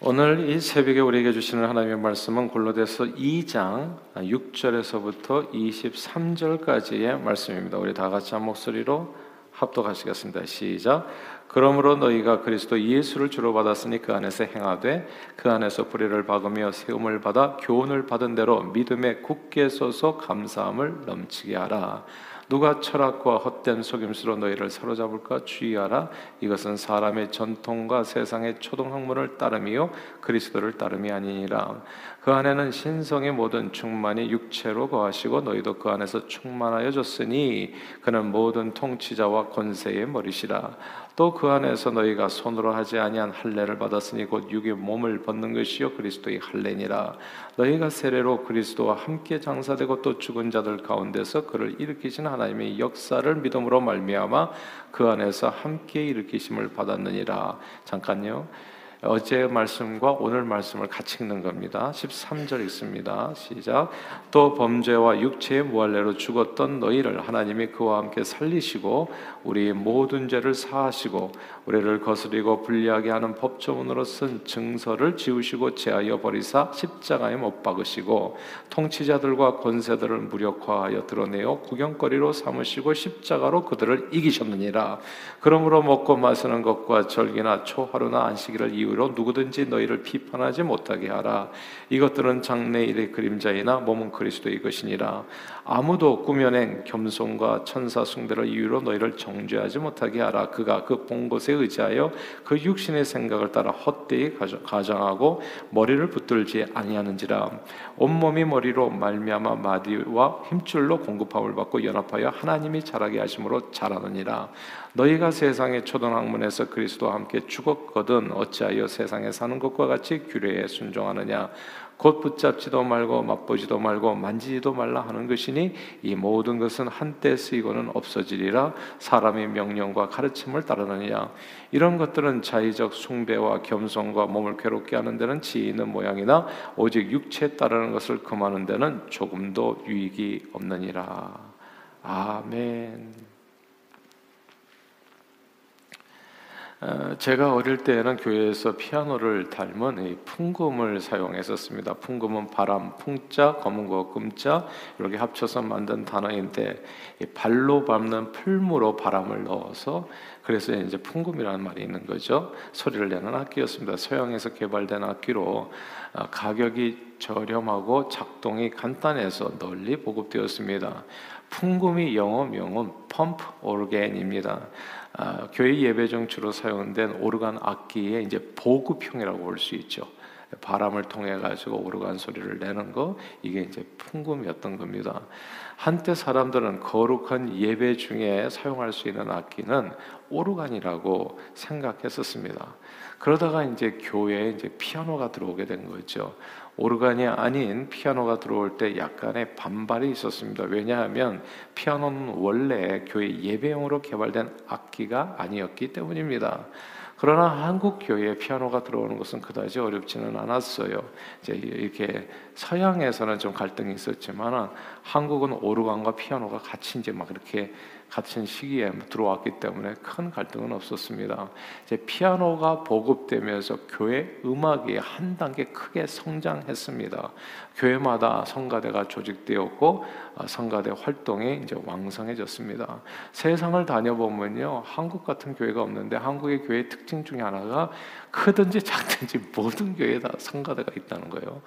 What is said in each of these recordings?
오늘 이 새벽에 우리에게 주시는 하나님의 말씀은 골로새서 2장 6절에서부터 23절까지의 말씀입니다. 우리 다 같이 한 목소리로 합독하시겠습니다. 시작. 그러므로 너희가 그리스도 예수를 주로 받았으니 그 안에서 행하되 그 안에서 뿌리를 박으며 세움을 받아 교훈을 받은 대로 믿음에 굳게 서서 감사함을 넘치게 하라. 누가 철학과 헛된 속임수로 너희를 사로잡을까 주의하라. 이것은 사람의 전통과 세상의 초등 학문을 따름이요 그리스도를 따름이 아니니라. 그 안에는 신성의 모든 충만이 육체로 거하시고 너희도 그 안에서 충만하여졌으니 그는 모든 통치자와 권세의 머리시라. 또 그 안에서 너희가 손으로 하지 아니한 할례를 받았으니 곧 육의 몸을 벗는 것이요 그리스도의 할례니라. 너희가 세례로 그리스도와 함께 장사되고 또 죽은 자들 가운데서 그를 일으키신 하나님의 역사를 믿음으로 말미암아 그 안에서 함께 일으키심을 받았느니라. 잠깐요. 어제 말씀과 오늘 말씀을 같이 읽는 겁니다. 13절 읽습니다. 시작. 또 범죄와 육체의 무할례로 죽었던 너희를 하나님이 그와 함께 살리시고 우리 모든 죄를 사하시고 우리를 거스리고 불리하게 하는 법조문으로 쓴 증서를 지우시고 제하여 버리사 십자가에 못 박으시고 통치자들과 권세들을 무력화하여 드러내어 구경거리로 삼으시고 십자가로 그들을 이기셨느니라. 그러므로 먹고 마시는 것과 절기나 초하루나 안식일을 이유 이유로 누구든지 너희를 비판하지 못하게 하라. 이것들은 장래일의 그림자이나 몸은 그리스도의 것이니라. 아무도 꾸며낸 겸손과 천사 숭배를 이유로 너희를 정 죄하지 못하게 하라. 그가 그 본 것에 의지하여 그 육신의 생각을 따라 헛되이 가장하고 머리를 붙들지 아니하는지라. 온몸이 머리로 말미암아 마디와 힘줄로 공급함을 받고 연합하여 하나님이 자라게 하심으로 자라느니라. 너희가 세상의 초등학문에서 그리스도와 함께 죽었거든 어찌하여 세상에 사는 것과 같이 규례에 순종하느냐 곧 붙잡지도 말고 맛보지도 말고 만지지도 말라 하는 것이니 이 모든 것은 한때 쓰이고는 없어지리라. 사람의 명령과 가르침을 따르느냐 이런 것들은 자의적 숭배와 겸손과 몸을 괴롭게 하는 데는 지혜 있는 모양이나 오직 육체에 따르는 것을 금하는 데는 조금도 유익이 없느니라. 아멘. 어, 제가 어릴 때는 교회에서 피아노를 닮은 풍금을 사용했었습니다. 풍금은 바람, 풍자, 검은 거, 금자 이렇게 합쳐서 만든 단어인데 발로 밟는 풀무로 바람을 넣어서 그래서 이제 풍금이라는 말이 있는 거죠. 소리를 내는 악기였습니다. 서양에서 개발된 악기로 어, 가격이 저렴하고 작동이 간단해서 널리 보급되었습니다. 풍금이 영어 명은 펌프 오르겐입니다. 아, 교회 예배 중 주로 사용된 오르간 악기의 이제 보급형이라고 볼 수 있죠. 바람을 통해 가지고 오르간 소리를 내는 거 이게 이제 풍금이었던 겁니다. 한때 사람들은 거룩한 예배 중에 사용할 수 있는 악기는 오르간이라고 생각했었습니다. 그러다가 이제 교회에 이제 피아노가 들어오게 된 거죠. 오르간이 아닌 피아노가 들어올 때 약간의 반발이 있었습니다. 왜냐하면 피아노는 원래 교회 예배용으로 개발된 악기가 아니었기 때문입니다. 그러나 한국 교회에 피아노가 들어오는 것은 그다지 어렵지는 않았어요. 이제 이렇게 서양에서는 좀 갈등이 있었지만 한국은 오르간과 피아노가 같이 이제 막 이렇게 같은 시기에 들어왔기 때문에 큰 갈등은 없었습니다. 이제 피아노가 보급되면서 교회 음악이 한 단계 크게 성장했습니다. 교회마다 성가대가 조직되었고 어, 성가대 활동이 이제 왕성해졌습니다. 세상을 다녀보면요, 한국 같은 교회가 없는데 한국의 교회 특징 중에 하나가 크든지 작든지 모든 교회에 다 성가대가 있다는 거예요.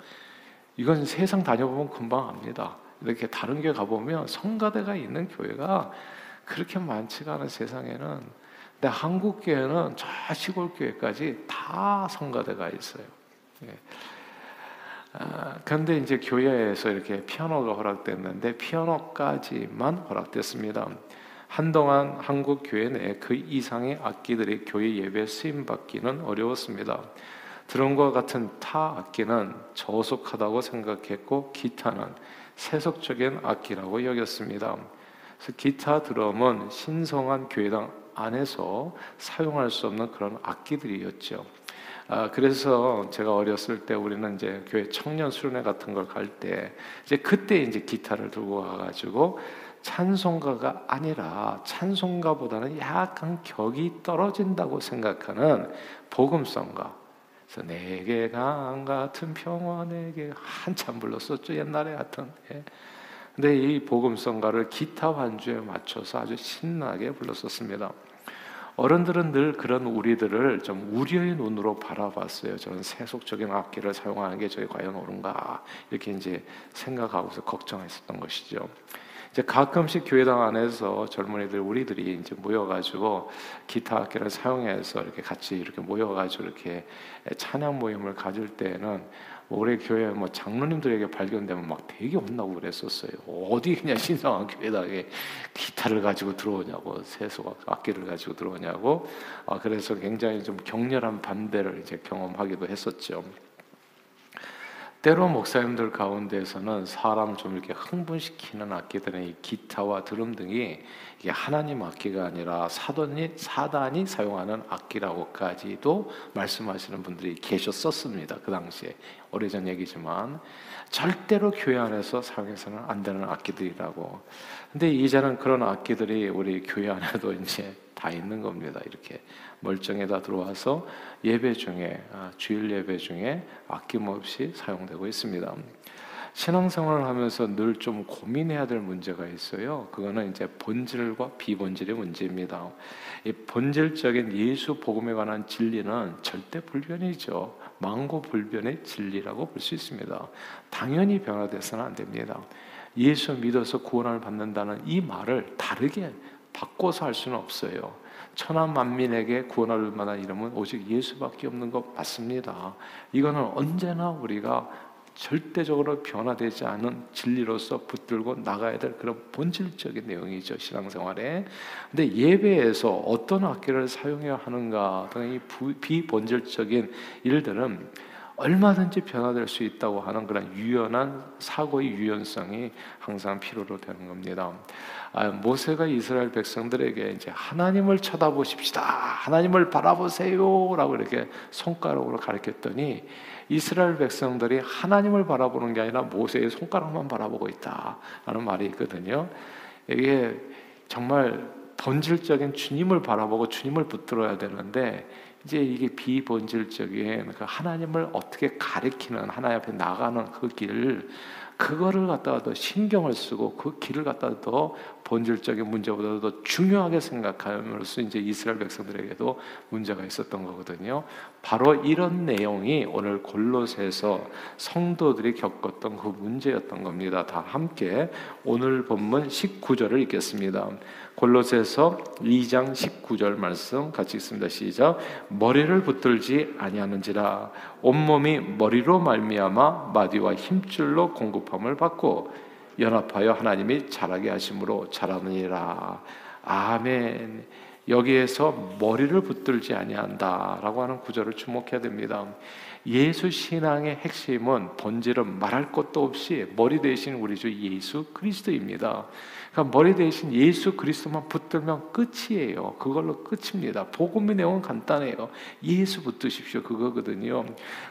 이건 세상 다녀보면 금방 압니다. 이렇게 다른 교회 가보면 성가대가 있는 교회가 그렇게 많지가 않은 세상에는 근데 한국 교회는 저 시골 교회까지 다 성가대가 있어요. 예. 아, 그런데 이제 교회에서 이렇게 피아노가 허락됐는데 피아노까지만 허락됐습니다. 한동안 한국 교회 내그 이상의 악기들이 교회 예배 쓰임 받기는 어려웠습니다. 드럼과 같은 타 악기는 저속하다고 생각했고 기타는 세속적인 악기라고 여겼습니다. 그래서 기타 드럼은 신성한 교회당 안에서 사용할 수 없는 그런 악기들이었죠. 아, 그래서 제가 어렸을 때 우리는 이제 교회 청년 수련회 같은 걸 갈 때 이제 그때 이제 기타를 들고 가가지고 찬송가가 아니라 찬송가보다는 약간 격이 떨어진다고 생각하는 복음성가 그래서 내게 강 같은 평화 내게 한참 불렀었죠 옛날에 하여튼. 예. 근데 이 복음성가를 기타 반주에 맞춰서 아주 신나게 불렀었습니다. 어른들은 늘 그런 우리들을 좀 우려의 눈으로 바라봤어요. 저는 세속적인 악기를 사용하는 게 저희 과연 옳은가 이렇게 이제 생각하고서 걱정했었던 것이죠. 이제 가끔씩 교회당 안에서 젊은이들 우리들이 이제 모여가지고 기타 악기를 사용해서 이렇게 같이 이렇게 모여가지고 이렇게 찬양 모임을 가질 때는 올해 교회 뭐 장로님들에게 발견되면 막 되게 혼나고 그랬었어요. 어디 그냥 신성한 교회당에 기타를 가지고 들어오냐고 세속 악기를 가지고 들어오냐고. 아, 그래서 굉장히 좀 격렬한 반대를 이제 경험하기도 했었죠. 때로 목사님들 가운데서는 사람을 좀 이렇게 흥분시키는 악기들은 이 기타와 드럼 등이 이게 하나님 악기가 아니라 사단이 사단이 사용하는 악기라고까지도 말씀하시는 분들이 계셨었습니다. 그 당시에 오래전 얘기지만 절대로 교회 안에서 사용해서는 안 되는 악기들이라고. 근데 이제는 그런 악기들이 우리 교회 안에도 이제 다 있는 겁니다. 이렇게 멀쩡에다 들어와서 예배 중에 아, 주일 예배 중에 아낌없이 사용되고 있습니다. 신앙생활을 하면서 늘 좀 고민해야 될 문제가 있어요. 그거는 이제 본질과 비본질의 문제입니다. 이 본질적인 예수 복음에 관한 진리는 절대 불변이죠. 망고 불변의 진리라고 볼 수 있습니다. 당연히 변화돼서는 안 됩니다. 예수 믿어서 구원을 받는다는 이 말을 다르게 바꿔서 할 수는 없어요. 천한 만민에게 구원할 만한 이름은 오직 예수밖에 없는 것 맞습니다. 이거는 언제나 우리가 절대적으로 변화되지 않은 진리로서 붙들고 나가야 될 그런 본질적인 내용이죠 신앙생활에. 근데 예배에서 어떤 악기를 사용해야 하는가 등의 비본질적인 일들은 얼마든지 변화될 수 있다고 하는 그런 유연한 사고의 유연성이 항상 필요로 되는 겁니다. 아, 모세가 이스라엘 백성들에게 이제 하나님을 쳐다보십시다, 하나님을 바라보세요라고 이렇게 손가락으로 가르쳤더니 이스라엘 백성들이 하나님을 바라보는 게 아니라 모세의 손가락만 바라보고 있다라는 말이 있거든요. 이게 정말 본질적인 주님을 바라보고 주님을 붙들어야 되는데 이제 이게 비본질적인 그 하나님을 어떻게 가리키는 하나님 앞에 나가는 그 길, 그거를 갖다가 더 신경을 쓰고 그 길을 갖다가 더 본질적인 문제보다도 더 중요하게 생각함으로써 이제 이스라엘 백성들에게도 문제가 있었던 거거든요. 바로 이런 내용이 오늘 골로새서 성도들이 겪었던 그 문제였던 겁니다. 다 함께 오늘 본문 19절을 읽겠습니다. 골로새서 2장 19절 말씀 같이 읽습니다. 시작. 머리를 붙들지 아니하는지라 온몸이 머리로 말미암아 마디와 힘줄로 공급함을 받고 연합하여 하나님이 자라게 하심으로 자라느니라. 아멘. 여기에서 머리를 붙들지 아니한다라고 하는 구절을 주목해야 됩니다. 예수 신앙의 핵심은 본질은 말할 것도 없이 머리 대신 우리 주 예수 그리스도입니다. 그러니까 머리 대신 예수 그리스도만 붙들면 끝이에요. 그걸로 끝입니다. 복음의 내용은 간단해요. 예수 붙드십시오. 그거거든요.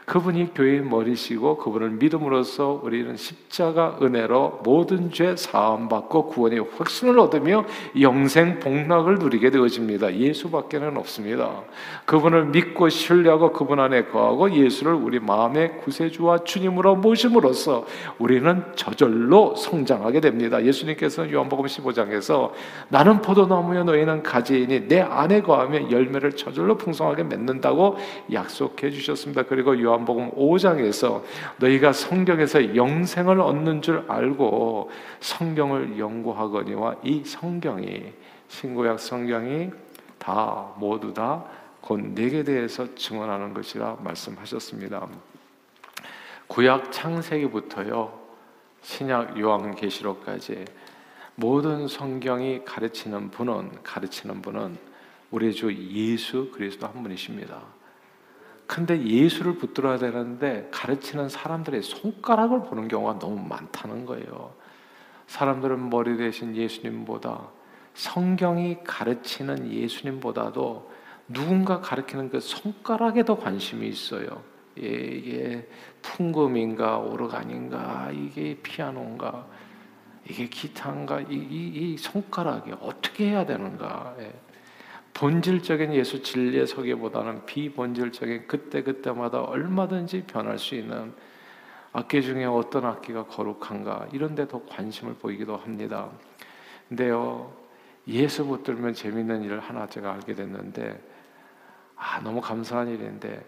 그분이 교회의 머리시고 그분을 믿음으로써 우리는 십자가 은혜로 모든 죄 사함 받고 구원의 확신을 얻으며 영생 복락을 누리게 되어집니다. 예수밖에는 없습니다. 그분을 믿고 신뢰하고 그분 안에 거하고 예수를 우리 마음의 구세주와 주님으로 모심으로써 우리는 저절로 성장하게 됩니다. 예수님께서는 요한 요한복음 15장에서 나는 포도나무여 너희는 가지이니 내 안에 거하며 열매를 저절로 풍성하게 맺는다고 약속해 주셨습니다. 그리고 요한복음 5장에서 너희가 성경에서 영생을 얻는 줄 알고 성경을 연구하거니와 이 성경이 신구약 성경이 다 모두 다 곧 내게 대해서 증언하는 것이라 말씀하셨습니다. 구약 창세기부터요 신약 요한계시록까지 모든 성경이 가르치는 분은 가르치는 분은 우리 주 예수 그리스도 한 분이십니다. 근데 예수를 붙들어야 되는데 가르치는 사람들의 손가락을 보는 경우가 너무 많다는 거예요. 사람들은 머리 대신 예수님보다 성경이 가르치는 예수님보다도 누군가 가르치는 그 손가락에 더 관심이 있어요. 예, 이게 풍금인가 오르간인가 이게 피아노인가 이게 기타인가 이, 이, 이 손가락이 어떻게 해야 되는가 예. 본질적인 예수 진리의 서기보다는 비본질적인 그때 그때마다 얼마든지 변할 수 있는 악기 중에 어떤 악기가 거룩한가 이런 데 더 관심을 보이기도 합니다. 근데요. 예수 붙들면 재밌는 일을 하나 제가 알게 됐는데 아, 너무 감사한 일인데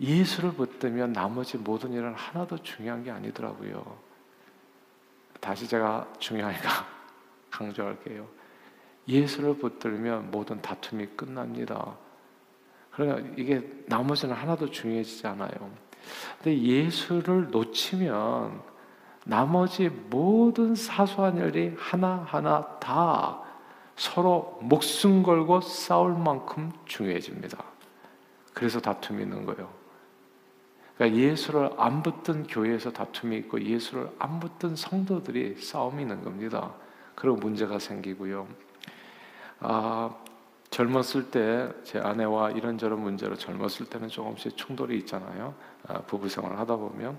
예수를 붙들면 나머지 모든 일은 하나도 중요한 게 아니더라고요. 다시 제가 중요하니까 강조할게요. 예수를 붙들면 모든 다툼이 끝납니다. 그러니까 이게 나머지는 하나도 중요해지지 않아요. 근데 예수를 놓치면 나머지 모든 사소한 일이 하나하나 다 서로 목숨 걸고 싸울 만큼 중요해집니다. 그래서 다툼이 있는 거예요. 그러니까 예수를 안 붙든 교회에서 다툼이 있고 예수를 안 붙든 성도들이 싸움이 있는 겁니다. 그리고 문제가 생기고요. 아, 젊었을 때 제 아내와 이런저런 문제로 젊었을 때는 조금씩 충돌이 있잖아요. 아, 부부 생활을 하다 보면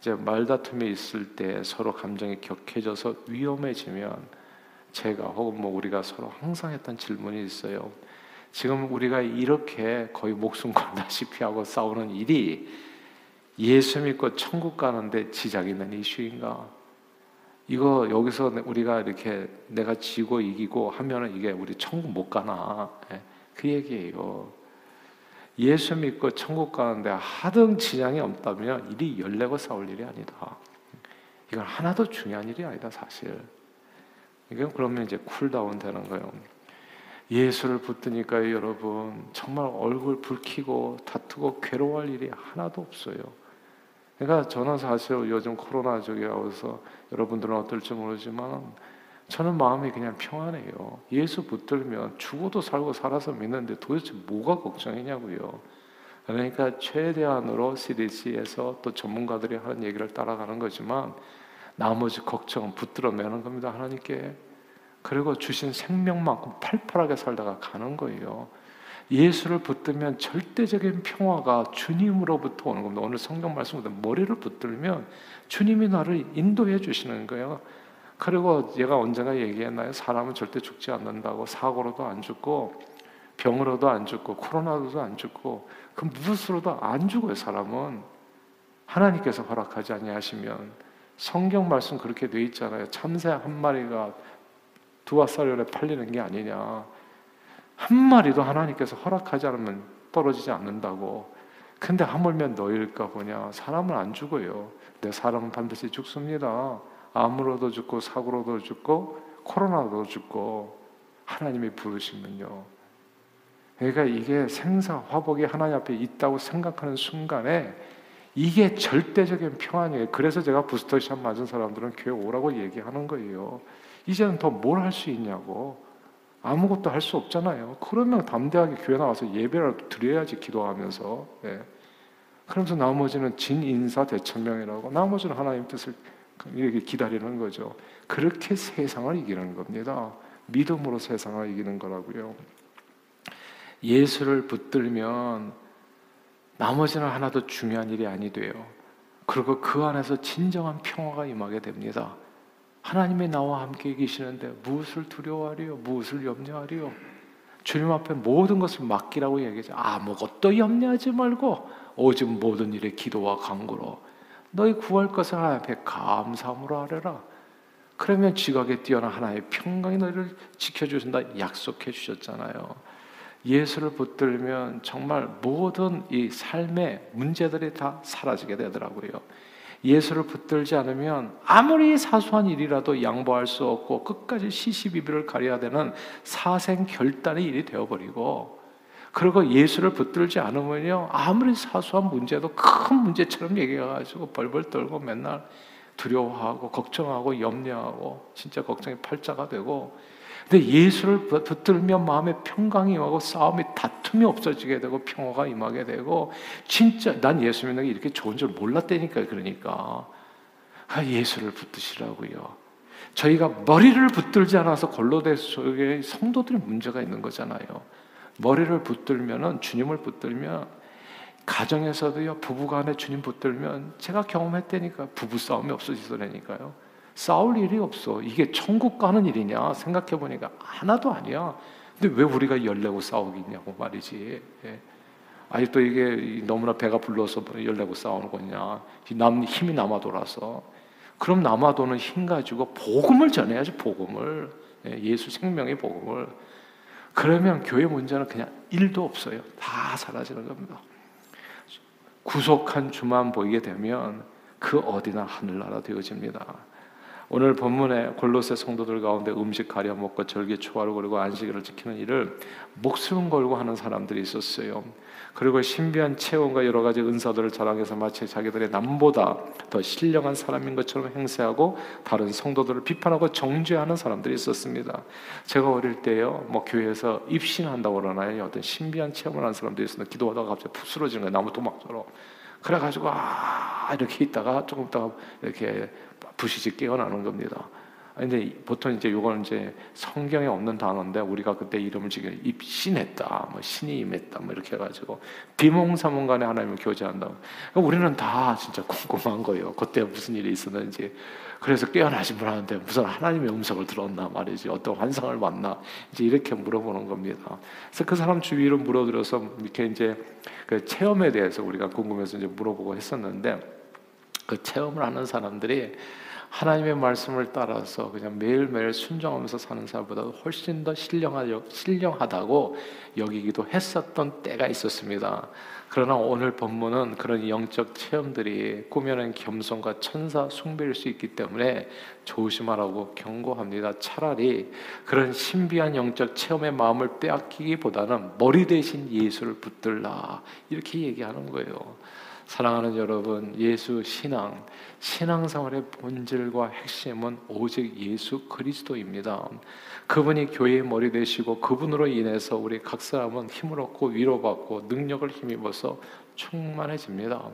이제 말다툼이 있을 때 서로 감정이 격해져서 위험해지면 제가 혹은 뭐 우리가 서로 항상 했던 질문이 있어요. 지금 우리가 이렇게 거의 목숨 걸다시피 하고 싸우는 일이 예수 믿고 천국 가는데 지장 있는 이슈인가? 이거 여기서 우리가 이렇게 내가 지고 이기고 하면은 이게 우리 천국 못 가나? 예, 그 얘기예요. 예수 믿고 천국 가는데 하등 지장이 없다면 일이 열내고 싸울 일이 아니다. 이건 하나도 중요한 일이 아니다 사실. 이건 그러면 이제 cool down 되는 거예요. 예수를 붙드니까요, 여러분 정말 얼굴 붉히고 다투고 괴로워할 일이 하나도 없어요. 그러니까 저는 사실 요즘 코로나 쪽에 와서 여러분들은 어떨지 모르지만 저는 마음이 그냥 평안해요. 예수 붙들면 죽어도 살고 살아서 믿는데 도대체 뭐가 걱정이냐고요. 그러니까 최대한으로 CDC에서 또 전문가들이 하는 얘기를 따라가는 거지만 나머지 걱정은 붙들어 매는 겁니다. 하나님께. 그리고 주신 생명만큼 팔팔하게 살다가 가는 거예요. 예수를 붙들면 절대적인 평화가 주님으로부터 오는 겁니다. 오늘 성경 말씀보다 머리를 붙들면 주님이 나를 인도해 주시는 거예요. 그리고 얘가 언젠가 얘기했나요? 사람은 절대 죽지 않는다고 사고로도 안 죽고 병으로도 안 죽고 코로나로도 안 죽고 그 무엇으로도 안 죽어요. 사람은 하나님께서 허락하지 아니하시면 성경 말씀 그렇게 돼 있잖아요. 참새 한 마리가 두아살열에 팔리는 게 아니냐. 한 마리도 하나님께서 허락하지 않으면 떨어지지 않는다고. 근데 하물며 너일까 보냐. 사람은 안 죽어요. 내 사람은 반드시 죽습니다. 암으로도 죽고 사고로도 죽고 코로나도 죽고 하나님이 부르시면요. 그러니까 이게 생사 화복이 하나님 앞에 있다고 생각하는 순간에 이게 절대적인 평안이에요. 그래서 제가 부스터샷 맞은 사람들은 교회 오라고 얘기하는 거예요. 이제는 더 뭘 할 수 있냐고. 아무것도 할 수 없잖아요. 그러면 담대하게 교회 나와서 예배를 드려야지 기도하면서. 네. 그러면서 나머지는 진인사 대천명이라고 나머지는 하나님 뜻을 이렇게 기다리는 거죠. 그렇게 세상을 이기는 겁니다. 믿음으로 세상을 이기는 거라고요. 예수를 붙들면 나머지는 하나도 중요한 일이 아니 돼요. 그리고 그 안에서 진정한 평화가 임하게 됩니다. 하나님이 나와 함께 계시는데 무엇을 두려워하리요? 무엇을 염려하리요? 주님 앞에 모든 것을 맡기라고 얘기하죠. 아무것도 염려하지 말고 오직 모든 일에 기도와 간구로 너희 구할 것을 하나님 앞에 감사함으로 하려라. 그러면 지각에 뛰어난 하나님의 평강이 너희를 지켜주신다 약속해 주셨잖아요. 예수를 붙들면 정말 모든 이 삶의 문제들이 다 사라지게 되더라고요. 예수를 붙들지 않으면 아무리 사소한 일이라도 양보할 수 없고 끝까지 시시비비를 가려야 되는 사생 결단의 일이 되어버리고 그리고 예수를 붙들지 않으면요 아무리 사소한 문제도 큰 문제처럼 얘기해가지고 벌벌 떨고 맨날 두려워하고 걱정하고 염려하고 진짜 걱정이 팔자가 되고 근데 예수를 붙들면 마음에 평강이 임하고 싸움이 다툼이 없어지게 되고 평화가 임하게 되고 진짜 난 예수 믿는 게 이렇게 좋은 줄 몰랐다니까 그러니까 아, 예수를 붙드시라고요. 저희가 머리를 붙들지 않아서 걸로대 속에 성도들이 문제가 있는 거잖아요. 머리를 붙들면은 주님을 붙들면 가정에서도요 부부간에 주님 붙들면 제가 경험했다니까 부부 싸움이 없어지더라니까요. 싸울 일이 없어. 이게 천국 가는 일이냐 생각해 보니까 하나도 아니야. 근데 왜 우리가 열내고 싸우겠냐고 말이지. 예. 아직도 이게 너무나 배가 불러서 열내고 싸우는 거냐. 남 힘이 남아 돌아서. 그럼 남아 도는 힘 가지고 복음을 전해야지 복음을. 예, 예수 생명의 복음을. 그러면 교회 문제는 그냥 일도 없어요. 다 사라지는 겁니다. 구속한 주만 보이게 되면 그 어디나 하늘나라 되어집니다. 오늘 본문에 골로새 성도들 가운데 음식 가려 먹고 절기 초하루 그리고 안식일을 지키는 일을 목숨 걸고 하는 사람들이 있었어요. 그리고 신비한 체험과 여러 가지 은사들을 자랑해서 마치 자기들의 남보다 더 신령한 사람인 것처럼 행세하고 다른 성도들을 비판하고 정죄하는 사람들이 있었습니다. 제가 어릴 때요, 뭐 교회에서 입신한다고 그러나요? 어떤 신비한 체험을 하는 사람들이 있었는데 기도하다가 갑자기 푹 쓰러지는 거예요. 나무 토막처럼. 그래가지고 아 이렇게 있다가 조금 있다가 이렇게 부시지 깨어나는 겁니다. 근데 보통 이제 요거는 이제 성경에 없는 단어인데 우리가 그때 이름을 지금 입신했다, 뭐 신이 임했다, 뭐 이렇게 해가지고 비몽사몽간에 하나님을 교제한다. 그러니까 우리는 다 진짜 궁금한 거예요. 그때 무슨 일이 있었는지. 그래서 깨어나신 분 하는데 무슨 하나님의 음성을 들었나 말이지, 어떤 환상을 봤나 이제 이렇게 물어보는 겁니다. 그래서 그 사람 주위로 물어들어서 이렇게 이제 그 체험에 대해서 우리가 궁금해서 이제 물어보고 했었는데 그 체험을 하는 사람들이 하나님의 말씀을 따라서 그냥 매일매일 순종하면서 사는 사람보다 훨씬 더 신령하다고 여기기도 했었던 때가 있었습니다. 그러나 오늘 본문은 그런 영적 체험들이 꾸며낸 겸손과 천사 숭배일 수 있기 때문에 조심하라고 경고합니다. 차라리 그런 신비한 영적 체험의 마음을 빼앗기기보다는 머리 대신 예수를 붙들라 이렇게 얘기하는 거예요. 사랑하는 여러분, 예수 신앙, 신앙생활의 본질과 핵심은 오직 예수 그리스도입니다. 그분이 교회의 머리 되시고 그분으로 인해서 우리 각 사람은 힘을 얻고 위로받고 능력을 힘입어서 충만해집니다.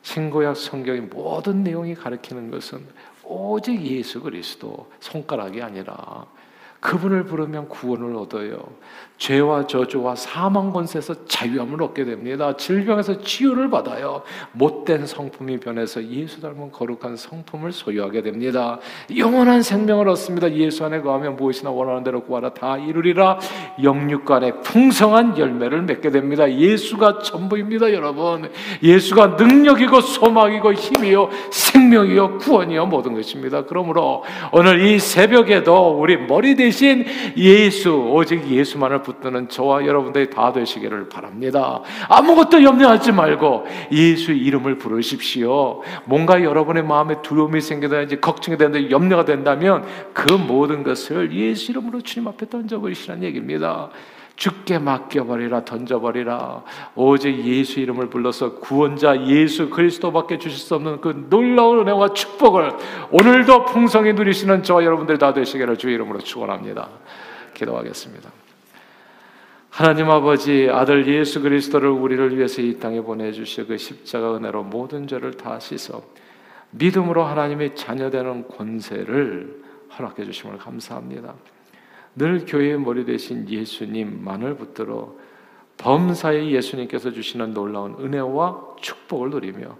신구약 성경의 모든 내용이 가리키는 것은 오직 예수 그리스도 손가락이 아니라 그분을 부르면 구원을 얻어요. 죄와 저주와 사망 권세에서 자유함을 얻게 됩니다. 질병에서 치유를 받아요. 못된 성품이 변해서 예수 닮은 거룩한 성품을 소유하게 됩니다. 영원한 생명을 얻습니다. 예수 안에 거하면 무엇이나 원하는 대로 구하라 다 이루리라. 영육간에 풍성한 열매를 맺게 됩니다. 예수가 전부입니다, 여러분. 예수가 능력이고 소망이고 힘이요 생명이요 구원이요 모든 것입니다. 그러므로 오늘 이 새벽에도 우리 머리 대신 예수 오직 예수만을 붙드는 저와 여러분들이 다 되시기를 바랍니다. 아무것도 염려하지 말고 예수 이름을 부르십시오. 뭔가 여러분의 마음에 두려움이 생기든지 걱정이 되는데 염려가 된다면 그 모든 것을 예수 이름으로 주님 앞에 던져버리시라는 얘기입니다. 죽게 맡겨버리라 던져버리라. 오직 예수 이름을 불러서 구원자 예수 그리스도밖에 주실 수 없는 그 놀라운 은혜와 축복을 오늘도 풍성히 누리시는 저와 여러분들 다 되시기를 주 이름으로 축원합니다. 기도하겠습니다. 하나님 아버지 아들 예수 그리스도를 우리를 위해서 이 땅에 보내주시어 그 십자가 은혜로 모든 죄를 다 씻어 믿음으로 하나님의 자녀되는 권세를 허락해 주심을 감사합니다. 늘 교회의 머리 대신 예수님만을 붙들어 범사에 예수님께서 주시는 놀라운 은혜와 축복을 누리며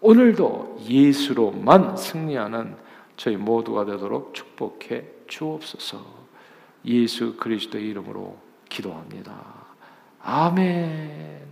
오늘도 예수로만 승리하는 저희 모두가 되도록 축복해 주옵소서. 예수 그리스도의 이름으로 기도합니다. 아멘.